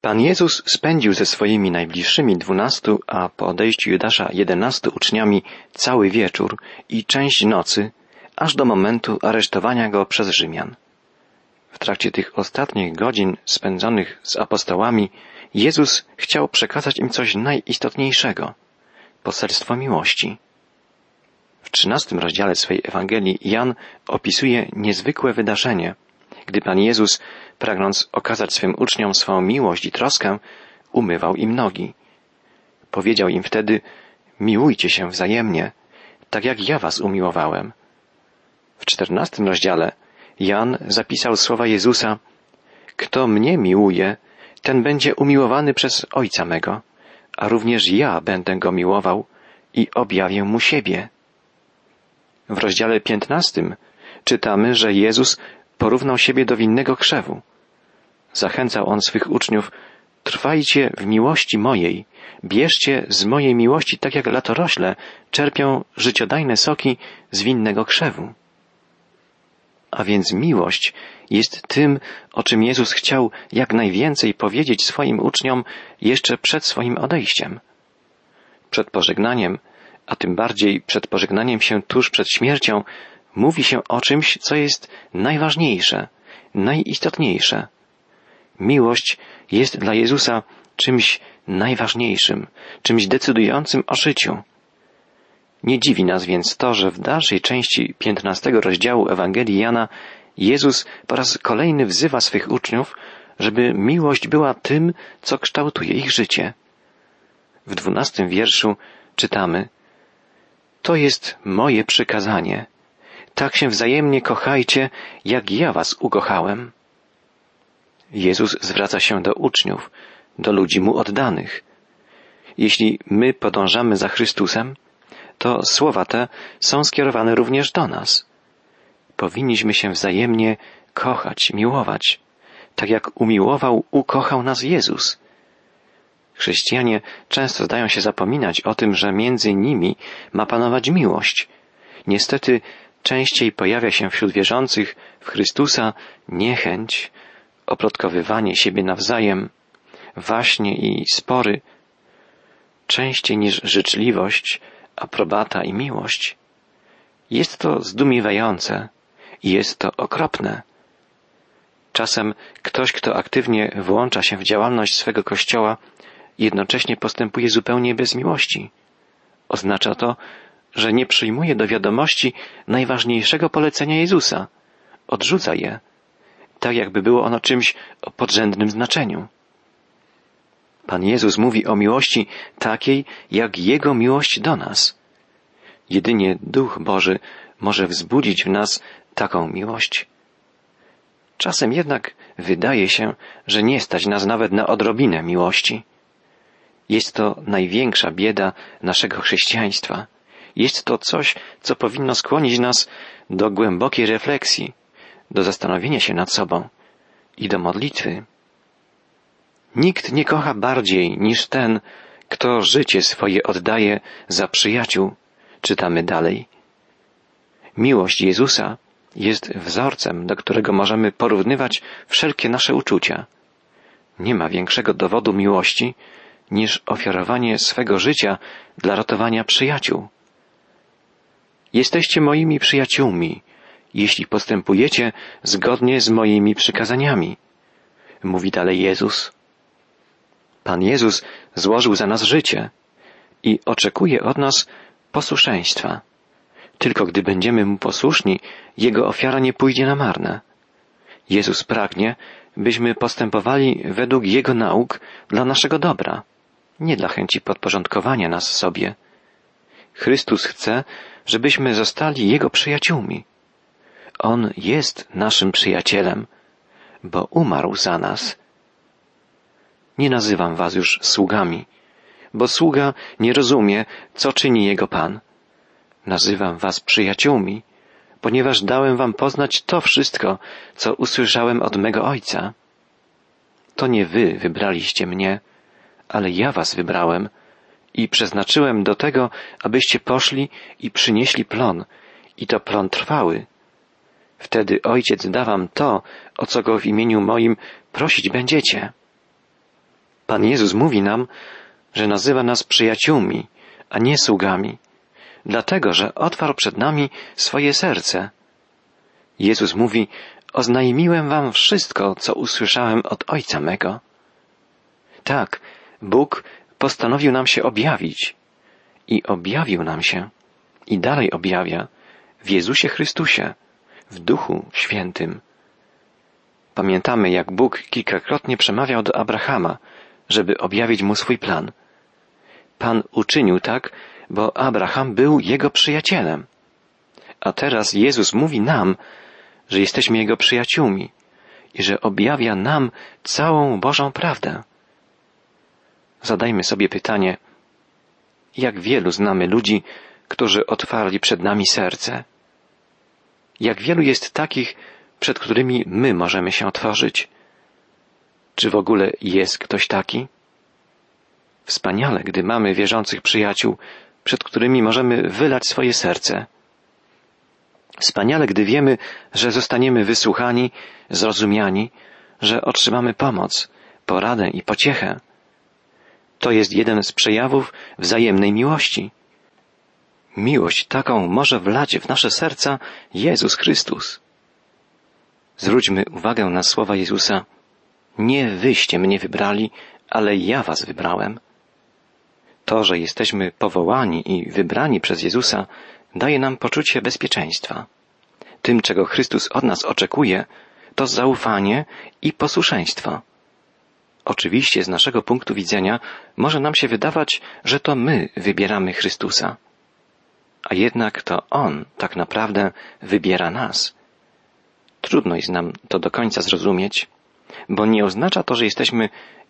Pan Jezus spędził ze swoimi najbliższymi dwunastu, a po odejściu Judasza jedenastu uczniami cały wieczór i część nocy, aż do momentu aresztowania go przez Rzymian. W trakcie tych ostatnich godzin spędzonych z apostołami Jezus chciał przekazać im coś najistotniejszego poselstwo miłości. W trzynastym rozdziale swej Ewangelii Jan opisuje niezwykłe wydarzenie, gdy Pan Jezus, pragnąc okazać swym uczniom swą miłość i troskę, umywał im nogi. Powiedział im wtedy, miłujcie się wzajemnie, tak jak ja was umiłowałem. W czternastym rozdziale Jan zapisał słowa Jezusa, kto mnie miłuje, ten będzie umiłowany przez Ojca mego, a również ja będę go miłował i objawię mu siebie. W rozdziale piętnastym czytamy, że Jezus porównał siebie do winnego krzewu. Zachęcał on swych uczniów, trwajcie w miłości mojej, bierzcie z mojej miłości tak jak latorośle czerpią życiodajne soki z winnego krzewu. A więc miłość jest tym, o czym Jezus chciał jak najwięcej powiedzieć swoim uczniom jeszcze przed swoim odejściem. Przed pożegnaniem, a tym bardziej przed pożegnaniem się tuż przed śmiercią, mówi się o czymś, co jest najważniejsze, najistotniejsze. Miłość jest dla Jezusa czymś najważniejszym, czymś decydującym o życiu. Nie dziwi nas więc to, że w dalszej części piętnastego rozdziału Ewangelii Jana Jezus po raz kolejny wzywa swych uczniów, żeby miłość była tym, co kształtuje ich życie. W dwunastym wierszu czytamy To jest moje przykazanie. Tak się wzajemnie kochajcie, jak ja was ukochałem. Jezus zwraca się do uczniów, do ludzi mu oddanych. Jeśli my podążamy za Chrystusem, to słowa te są skierowane również do nas. Powinniśmy się wzajemnie kochać, miłować, tak jak umiłował, ukochał nas Jezus. Chrześcijanie często zdają się zapominać o tym, że między nimi ma panować miłość. Niestety częściej pojawia się wśród wierzących w Chrystusa niechęć, oplotkowywanie siebie nawzajem, waśnie i spory, częściej niż życzliwość, aprobata i miłość. Jest to zdumiewające i jest to okropne. Czasem ktoś, kto aktywnie włącza się w działalność swego kościoła, jednocześnie postępuje zupełnie bez miłości. Oznacza to, że nie przyjmuje do wiadomości najważniejszego polecenia Jezusa. Odrzuca je, tak jakby było ono czymś o podrzędnym znaczeniu. Pan Jezus mówi o miłości takiej, jak Jego miłość do nas. Jedynie Duch Boży może wzbudzić w nas taką miłość. Czasem jednak wydaje się, że nie stać nas nawet na odrobinę miłości. Jest to największa bieda naszego chrześcijaństwa. Jest to coś, co powinno skłonić nas do głębokiej refleksji, do zastanowienia się nad sobą i do modlitwy. Nikt nie kocha bardziej niż ten, kto życie swoje oddaje za przyjaciół, czytamy dalej. Miłość Jezusa jest wzorcem, do którego możemy porównywać wszelkie nasze uczucia. Nie ma większego dowodu miłości niż ofiarowanie swego życia dla ratowania przyjaciół. Jesteście moimi przyjaciółmi, jeśli postępujecie zgodnie z moimi przykazaniami, mówi dalej Jezus. Pan Jezus złożył za nas życie i oczekuje od nas posłuszeństwa. Tylko gdy będziemy Mu posłuszni, Jego ofiara nie pójdzie na marne. Jezus pragnie, byśmy postępowali według Jego nauk dla naszego dobra, nie dla chęci podporządkowania nas sobie. Chrystus chce, żebyśmy zostali Jego przyjaciółmi. On jest naszym przyjacielem, bo umarł za nas. Nie nazywam was już sługami, bo sługa nie rozumie, co czyni jego Pan. Nazywam was przyjaciółmi, ponieważ dałem wam poznać to wszystko, co usłyszałem od mego Ojca. To nie wy wybraliście mnie, ale ja was wybrałem i przeznaczyłem do tego, abyście poszli i przynieśli plon, i to plon trwały. Wtedy Ojciec da wam to, o co go w imieniu moim prosić będziecie. Pan Jezus mówi nam, że nazywa nas przyjaciółmi, a nie sługami, dlatego że otwarł przed nami swoje serce. Jezus mówi, oznajmiłem wam wszystko, co usłyszałem od Ojca mego. Tak, Bóg postanowił nam się objawić i objawił nam się i dalej objawia w Jezusie Chrystusie, w Duchu Świętym. Pamiętamy, jak Bóg kilkakrotnie przemawiał do Abrahama, żeby objawić mu swój plan. Pan uczynił tak, bo Abraham był jego przyjacielem. A teraz Jezus mówi nam, że jesteśmy jego przyjaciółmi i że objawia nam całą Bożą prawdę. Zadajmy sobie pytanie, jak wielu znamy ludzi, którzy otwarli przed nami serce? Jak wielu jest takich, przed którymi my możemy się otworzyć? Czy w ogóle jest ktoś taki? Wspaniale, gdy mamy wierzących przyjaciół, przed którymi możemy wylać swoje serce. Wspaniale, gdy wiemy, że zostaniemy wysłuchani, zrozumiani, że otrzymamy pomoc, poradę i pociechę. To jest jeden z przejawów wzajemnej miłości. Miłość taką może wlać w nasze serca Jezus Chrystus. Zwróćmy uwagę na słowa Jezusa. Nie wyście mnie wybrali, ale ja was wybrałem. To, że jesteśmy powołani i wybrani przez Jezusa, daje nam poczucie bezpieczeństwa. Tym, czego Chrystus od nas oczekuje, to zaufanie i posłuszeństwo. Oczywiście z naszego punktu widzenia może nam się wydawać, że to my wybieramy Chrystusa. A jednak to On tak naprawdę wybiera nas. Trudno jest nam to do końca zrozumieć, bo nie oznacza to, że jesteśmy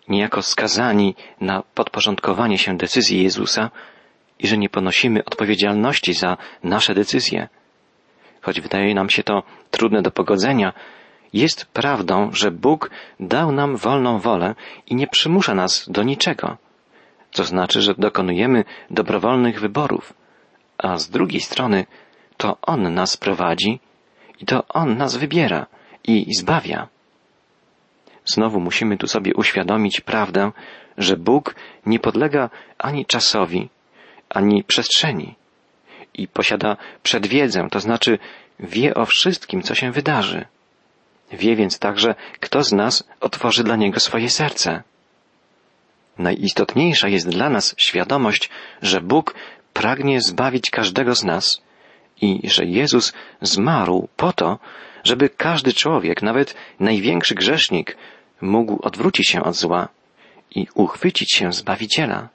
niejako skazani na podporządkowanie się decyzji Jezusa i że nie ponosimy odpowiedzialności za nasze decyzje. Choć wydaje nam się to trudne do pogodzenia, jest prawdą, że Bóg dał nam wolną wolę i nie przymusza nas do niczego. To znaczy, że dokonujemy dobrowolnych wyborów, a z drugiej strony to On nas prowadzi i to On nas wybiera i zbawia. Znowu musimy tu sobie uświadomić prawdę, że Bóg nie podlega ani czasowi, ani przestrzeni i posiada przedwiedzę, to znaczy wie o wszystkim, co się wydarzy. Wie więc także, kto z nas otworzy dla Niego swoje serce. Najistotniejsza jest dla nas świadomość, że Bóg pragnie zbawić każdego z nas i że Jezus zmarł po to, żeby każdy człowiek, nawet największy grzesznik, mógł odwrócić się od zła i uchwycić się Zbawiciela.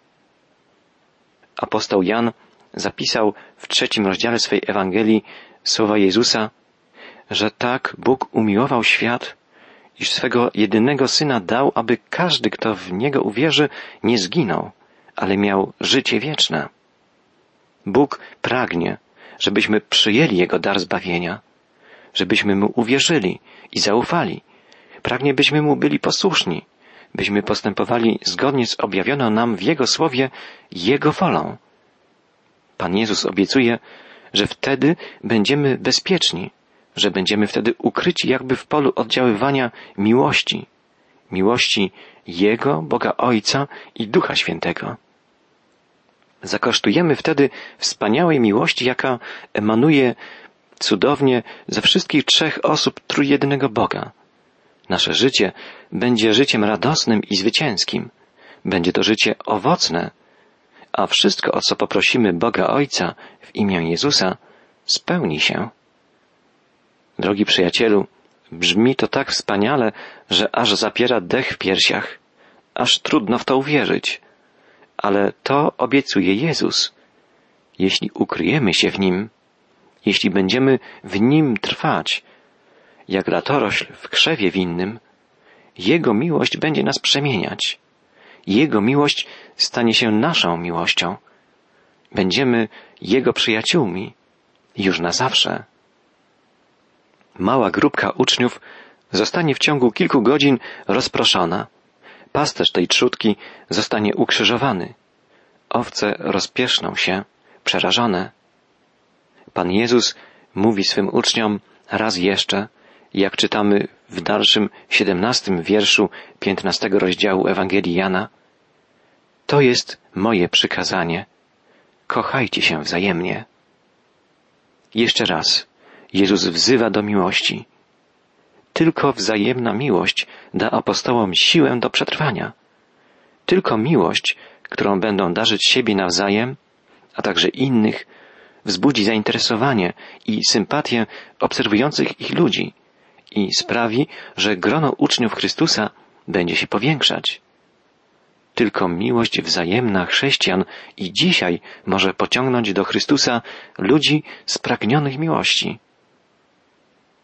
Apostoł Jan zapisał w trzecim rozdziale swej Ewangelii słowa Jezusa, że tak Bóg umiłował świat, iż swego jedynego Syna dał, aby każdy, kto w Niego uwierzy, nie zginął, ale miał życie wieczne. Bóg pragnie, żebyśmy przyjęli Jego dar zbawienia, żebyśmy Mu uwierzyli i zaufali. Pragnie, byśmy Mu byli posłuszni, byśmy postępowali zgodnie z objawioną nam w Jego słowie Jego wolą. Pan Jezus obiecuje, że wtedy będziemy bezpieczni, że będziemy wtedy ukryci jakby w polu oddziaływania miłości, miłości Jego, Boga Ojca i Ducha Świętego. Zakosztujemy wtedy wspaniałej miłości, jaka emanuje cudownie ze wszystkich trzech osób trójjednego Boga. Nasze życie będzie życiem radosnym i zwycięskim. Będzie to życie owocne, a wszystko, o co poprosimy Boga Ojca w imię Jezusa, spełni się. Drogi przyjacielu, brzmi to tak wspaniale, że aż zapiera dech w piersiach, aż trudno w to uwierzyć. Ale to obiecuje Jezus. Jeśli ukryjemy się w Nim, jeśli będziemy w Nim trwać, jak latorośl w krzewie winnym, Jego miłość będzie nas przemieniać. Jego miłość stanie się naszą miłością. Będziemy Jego przyjaciółmi już na zawsze. Mała grupka uczniów zostanie w ciągu kilku godzin rozproszona. Pasterz tej trzutki zostanie ukrzyżowany. Owce rozpieszną się, przerażone. Pan Jezus mówi swym uczniom raz jeszcze, jak czytamy w dalszym siedemnastym wierszu piętnastego rozdziału Ewangelii Jana, to jest moje przykazanie. Kochajcie się wzajemnie. Jeszcze raz, Jezus wzywa do miłości. Tylko wzajemna miłość da apostołom siłę do przetrwania. Tylko miłość, którą będą darzyć siebie nawzajem, a także innych, wzbudzi zainteresowanie i sympatię obserwujących ich ludzi i sprawi, że grono uczniów Chrystusa będzie się powiększać. Tylko miłość wzajemna chrześcijan i dzisiaj może pociągnąć do Chrystusa ludzi spragnionych miłości.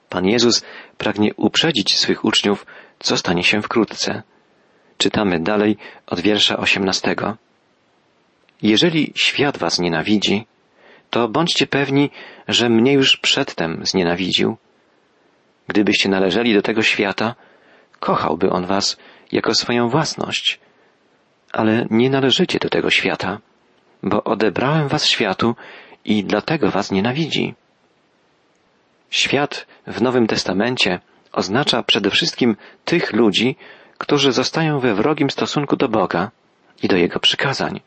Pan Jezus pragnie uprzedzić swych uczniów, co stanie się wkrótce. Czytamy dalej od wiersza osiemnastego. Jeżeli świat was nienawidzi, to bądźcie pewni, że mnie już przedtem znienawidził. Gdybyście należeli do tego świata, kochałby on was jako swoją własność. Ale nie należycie do tego świata, bo odebrałem was światu i dlatego was nienawidzi. Świat w Nowym Testamencie oznacza przede wszystkim tych ludzi, którzy zostają we wrogim stosunku do Boga i do Jego przykazań.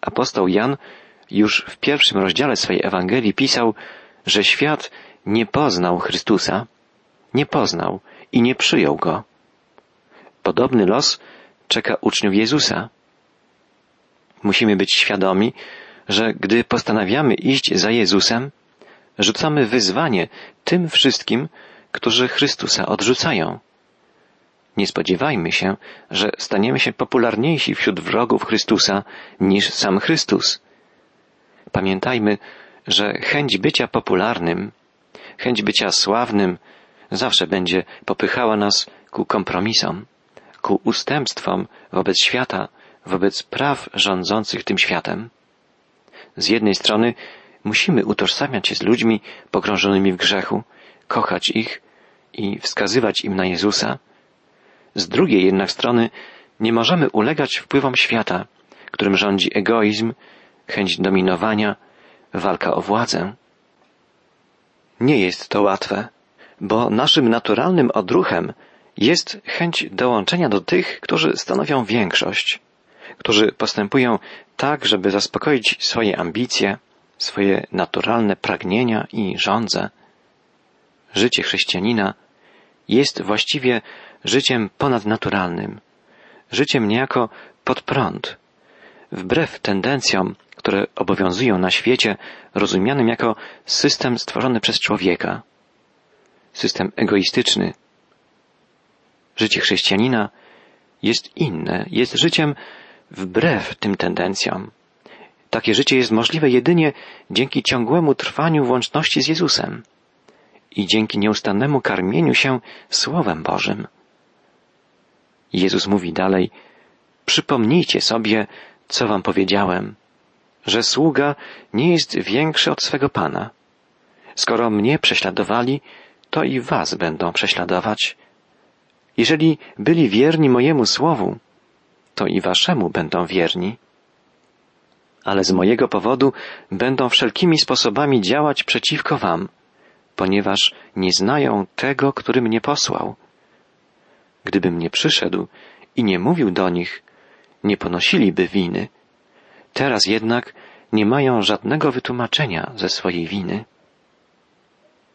Apostoł Jan już w pierwszym rozdziale swojej Ewangelii pisał, że świat nie poznał Chrystusa, nie poznał i nie przyjął Go. Podobny los czeka uczniów Jezusa. Musimy być świadomi, że gdy postanawiamy iść za Jezusem, rzucamy wyzwanie tym wszystkim, którzy Chrystusa odrzucają. Nie spodziewajmy się, że staniemy się popularniejsi wśród wrogów Chrystusa niż sam Chrystus. Pamiętajmy, że chęć bycia popularnym, chęć bycia sławnym zawsze będzie popychała nas ku kompromisom, ku ustępstwom wobec świata, wobec praw rządzących tym światem. Z jednej strony musimy utożsamiać się z ludźmi pogrążonymi w grzechu, kochać ich i wskazywać im na Jezusa. Z drugiej jednak strony nie możemy ulegać wpływom świata, którym rządzi egoizm, chęć dominowania, walka o władzę. Nie jest to łatwe, bo naszym naturalnym odruchem jest chęć dołączenia do tych, którzy stanowią większość, którzy postępują tak, żeby zaspokoić swoje ambicje, swoje naturalne pragnienia i żądze. Życie chrześcijanina jest właściwie życiem ponadnaturalnym, życiem niejako pod prąd, wbrew tendencjom, które obowiązują na świecie, rozumianym jako system stworzony przez człowieka, system egoistyczny. Życie chrześcijanina jest inne, jest życiem wbrew tym tendencjom. Takie życie jest możliwe jedynie dzięki ciągłemu trwaniu w łączności z Jezusem i dzięki nieustannemu karmieniu się Słowem Bożym. Jezus mówi dalej, przypomnijcie sobie, co wam powiedziałem, że sługa nie jest większy od swego Pana. Skoro mnie prześladowali, to i was będą prześladować. Jeżeli byli wierni mojemu słowu, to i waszemu będą wierni. Ale z mojego powodu będą wszelkimi sposobami działać przeciwko wam, ponieważ nie znają tego, który mnie posłał. Gdybym nie przyszedł i nie mówił do nich, nie ponosiliby winy. Teraz jednak nie mają żadnego wytłumaczenia ze swojej winy.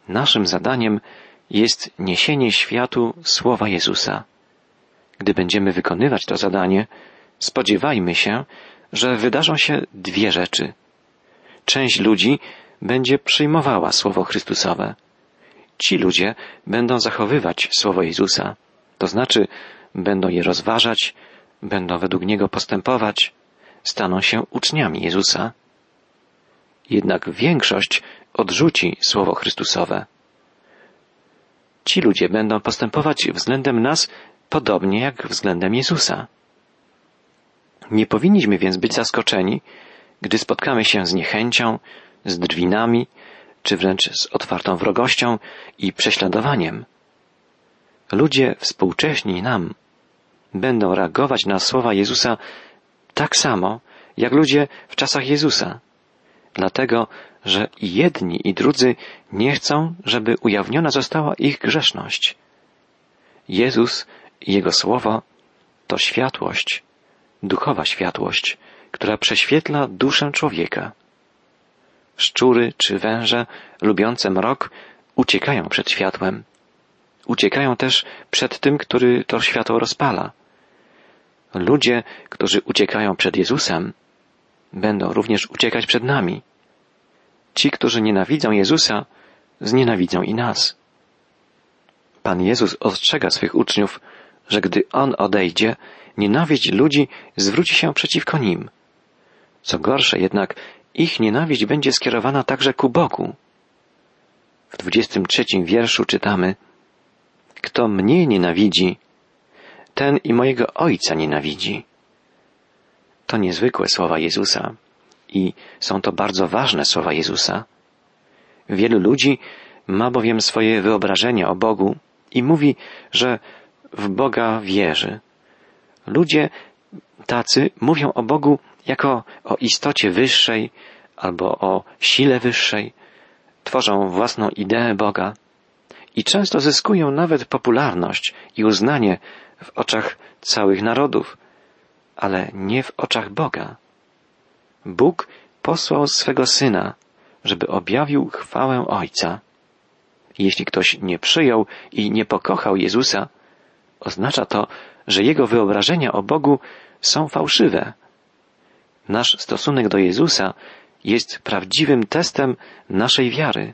Naszym zadaniem jest niesienie światu słowa Jezusa. Gdy będziemy wykonywać to zadanie, spodziewajmy się, że wydarzą się dwie rzeczy. Część ludzi będzie przyjmowała słowo Chrystusowe. Ci ludzie będą zachowywać słowo Jezusa, to znaczy będą je rozważać, będą według niego postępować, staną się uczniami Jezusa. Jednak większość odrzuci słowo Chrystusowe. Ci ludzie będą postępować względem nas podobnie jak względem Jezusa. Nie powinniśmy więc być zaskoczeni, gdy spotkamy się z niechęcią, z drwinami, czy wręcz z otwartą wrogością i prześladowaniem. Ludzie współcześni nam będą reagować na słowa Jezusa tak samo, jak ludzie w czasach Jezusa, dlatego, że i jedni i drudzy nie chcą, żeby ujawniona została ich grzeszność. Jezus i Jego Słowo to światłość, duchowa światłość, która prześwietla duszę człowieka. Szczury czy węże lubiące mrok uciekają przed światłem. Uciekają też przed tym, który to światło rozpala. Ludzie, którzy uciekają przed Jezusem, będą również uciekać przed nami. Ci, którzy nienawidzą Jezusa, znienawidzą i nas. Pan Jezus ostrzega swych uczniów, że gdy On odejdzie, nienawiść ludzi zwróci się przeciwko nim. Co gorsze jednak, ich nienawiść będzie skierowana także ku Bogu. W dwudziestym trzecim wierszu czytamy Kto mnie nienawidzi, ten i mojego Ojca nienawidzi. To niezwykłe słowa Jezusa i są to bardzo ważne słowa Jezusa. Wielu ludzi ma bowiem swoje wyobrażenia o Bogu i mówi, że w Boga wierzy. Ludzie tacy mówią o Bogu jako o istocie wyższej albo o sile wyższej, tworzą własną ideę Boga i często zyskują nawet popularność i uznanie w oczach całych narodów, ale nie w oczach Boga. Bóg posłał swego Syna, żeby objawił chwałę Ojca. Jeśli ktoś nie przyjął i nie pokochał Jezusa, oznacza to, że jego wyobrażenia o Bogu są fałszywe. Nasz stosunek do Jezusa jest prawdziwym testem naszej wiary.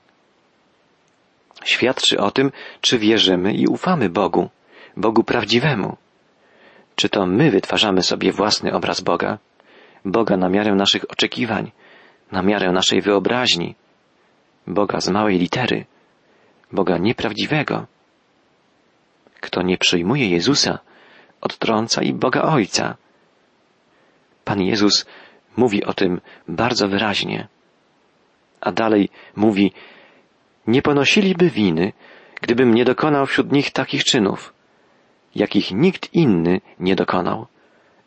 Świadczy o tym, czy wierzymy i ufamy Bogu, Bogu prawdziwemu. Czy to my wytwarzamy sobie własny obraz Boga, Boga na miarę naszych oczekiwań, na miarę naszej wyobraźni, Boga z małej litery, Boga nieprawdziwego. Kto nie przyjmuje Jezusa, odtrąca i Boga Ojca. Pan Jezus mówi o tym bardzo wyraźnie. A dalej mówi, nie ponosiliby winy, gdybym nie dokonał wśród nich takich czynów, jakich nikt inny nie dokonał.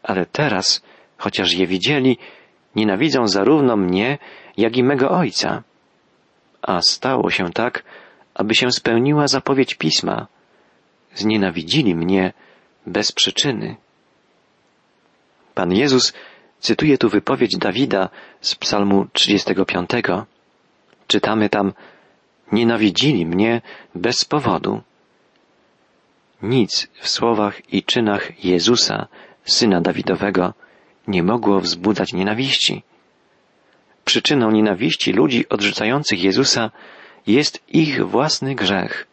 Ale teraz, chociaż je widzieli, nienawidzą zarówno mnie, jak i mego Ojca. A stało się tak, aby się spełniła zapowiedź Pisma. Znienawidzili mnie bez przyczyny. Pan Jezus cytuje tu wypowiedź Dawida z Psalmu 35. Czytamy tam: Nienawidzili mnie bez powodu. Nic w słowach i czynach Jezusa, syna Dawidowego, nie mogło wzbudzać nienawiści. Przyczyną nienawiści ludzi odrzucających Jezusa jest ich własny grzech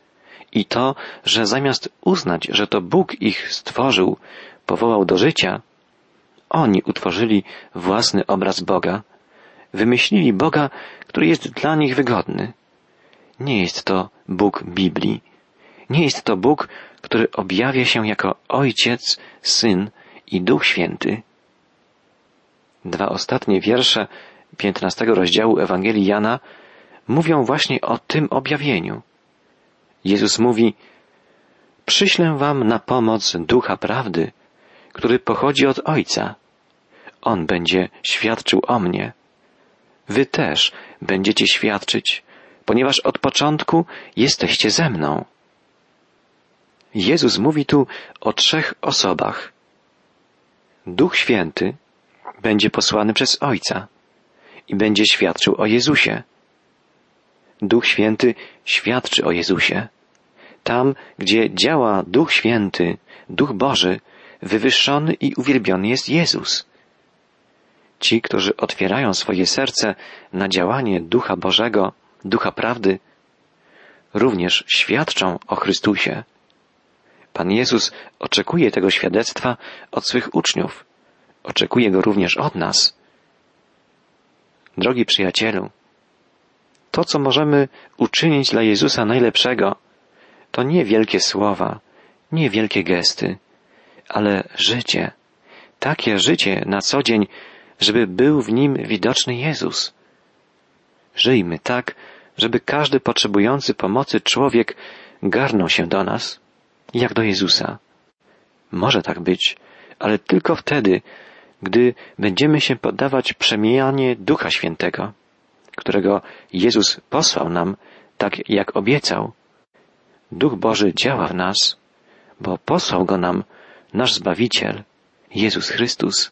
i to, że zamiast uznać, że to Bóg ich stworzył, powołał do życia, oni utworzyli własny obraz Boga, wymyślili Boga, który jest dla nich wygodny. Nie jest to Bóg Biblii. Nie jest to Bóg, który objawia się jako Ojciec, Syn i Duch Święty. Dwa ostatnie wiersze piętnastego rozdziału Ewangelii Jana mówią właśnie o tym objawieniu. Jezus mówi, przyślę wam na pomoc ducha prawdy, który pochodzi od Ojca. On będzie świadczył o mnie. Wy też będziecie świadczyć, ponieważ od początku jesteście ze mną. Jezus mówi tu o trzech osobach. Duch Święty będzie posłany przez Ojca i będzie świadczył o Jezusie. Duch Święty świadczy o Jezusie. Tam, gdzie działa Duch Święty, Duch Boży, wywyższony i uwielbiony jest Jezus. Ci, którzy otwierają swoje serce na działanie Ducha Bożego, Ducha Prawdy, również świadczą o Chrystusie. Pan Jezus oczekuje tego świadectwa od swych uczniów. Oczekuje go również od nas. Drogi przyjacielu, to, co możemy uczynić dla Jezusa najlepszego, to nie wielkie słowa, nie wielkie gesty, ale życie. Takie życie na co dzień, żeby był w nim widoczny Jezus. Żyjmy tak, żeby każdy potrzebujący pomocy człowiek garnął się do nas, jak do Jezusa. Może tak być, ale tylko wtedy, gdy będziemy się poddawać przemianie Ducha Świętego, którego Jezus posłał nam, tak jak obiecał. Duch Boży działa w nas, bo posłał go nam nasz Zbawiciel, Jezus Chrystus.